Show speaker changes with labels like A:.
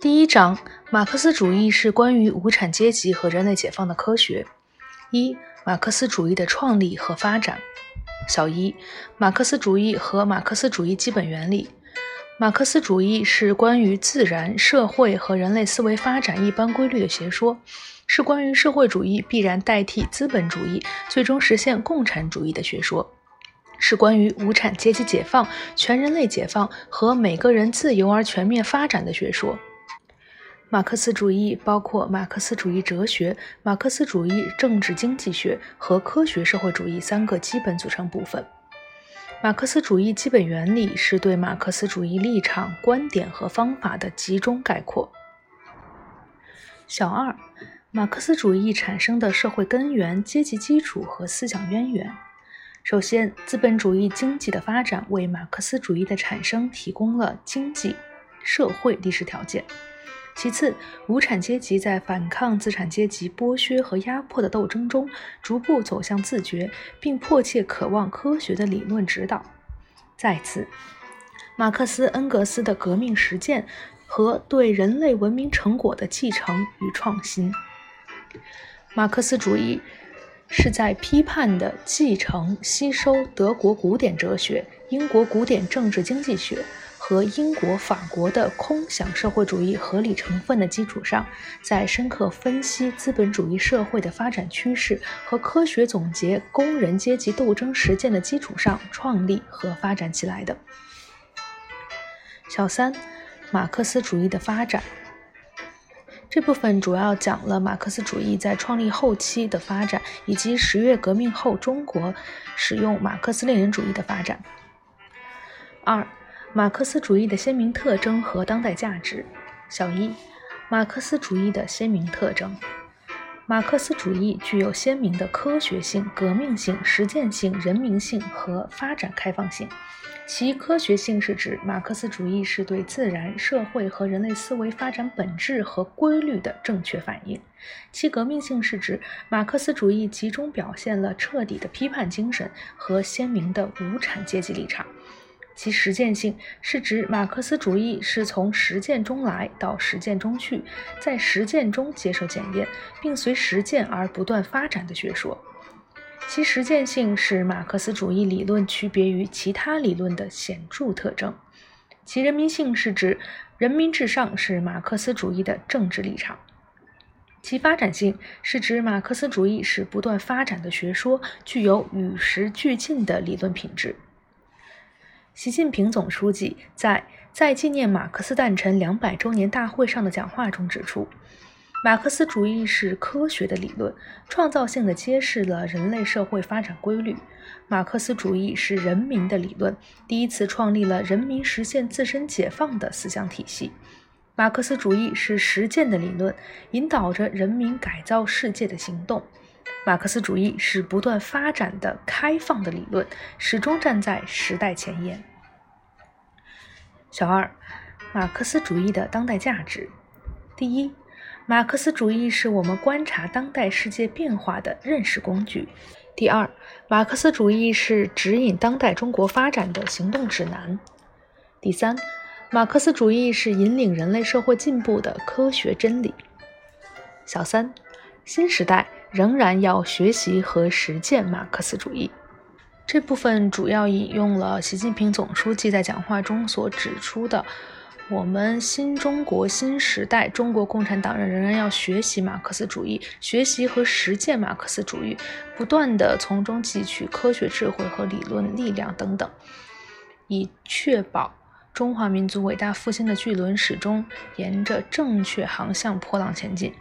A: 第一章，马克思主义是关于无产阶级和人类解放的科学。一、马克思主义的创立和发展。小一、马克思主义和马克思主义基本原理。马克思主义是关于自然、社会和人类思维发展一般规律的学说，是关于社会主义必然代替资本主义，最终实现共产主义的学说。是关于无产阶级解放、全人类解放和每个人自由而全面发展的学说。马克思主义包括马克思主义哲学、马克思主义政治经济学和科学社会主义三个基本组成部分。马克思主义基本原理是对马克思主义立场、观点和方法的集中概括。小二，马克思主义产生的社会根源、阶级基础和思想渊源。首先，资本主义经济的发展为马克思主义的产生提供了经济社会历史条件。其次，无产阶级在反抗资产阶级剥削和压迫的斗争中，逐步走向自觉，并迫切渴望科学的理论指导。再次，马克思恩格斯的革命实践和对人类文明成果的继承与创新。马克思主义。是在批判的继承、吸收德国古典哲学、英国古典政治经济学和英国、法国的空想社会主义合理成分的基础上，在深刻分析资本主义社会的发展趋势和科学总结工人阶级斗争实践的基础上创立和发展起来的。小三，马克思主义的发展。这部分主要讲了马克思主义在创立后期的发展，以及十月革命后中国使用马克思列宁主义的发展。二、马克思主义的鲜明特征和当代价值。小一、马克思主义的鲜明特征。马克思主义具有鲜明的科学性、革命性、实践性、人民性和发展开放性。其科学性是指马克思主义是对自然、社会和人类思维发展本质和规律的正确反应；其革命性是指马克思主义集中表现了彻底的批判精神和鲜明的无产阶级立场；其实践性是指马克思主义是从实践中来到实践中去，在实践中接受检验，并随实践而不断发展的学说。其实践性是马克思主义理论区别于其他理论的显著特征。其人民性是指人民至上是马克思主义的政治立场。其发展性是指马克思主义是不断发展的学说，具有与时俱进的理论品质。习近平总书记在在纪念马克思诞辰两百周年大会上的讲话中指出。马克思主义是科学的理论，创造性的揭示了人类社会发展规律。马克思主义是人民的理论，第一次创立了人民实现自身解放的思想体系。马克思主义是实践的理论，引导着人民改造世界的行动。马克思主义是不断发展的开放的理论，始终站在时代前沿。小二，马克思主义的当代价值。第一。马克思主义是我们观察当代世界变化的认识工具。第二，马克思主义是指引当代中国发展的行动指南。第三，马克思主义是引领人类社会进步的科学真理。小三，新时代仍然要学习和实践马克思主义。这部分主要引用了习近平总书记在讲话中所指出的。我们新中国新时代，中国共产党人仍然要学习马克思主义，学习和实践马克思主义，不断的从中汲取科学智慧和理论力量等等，以确保中华民族伟大复兴的巨轮始终沿着正确航向破浪前进。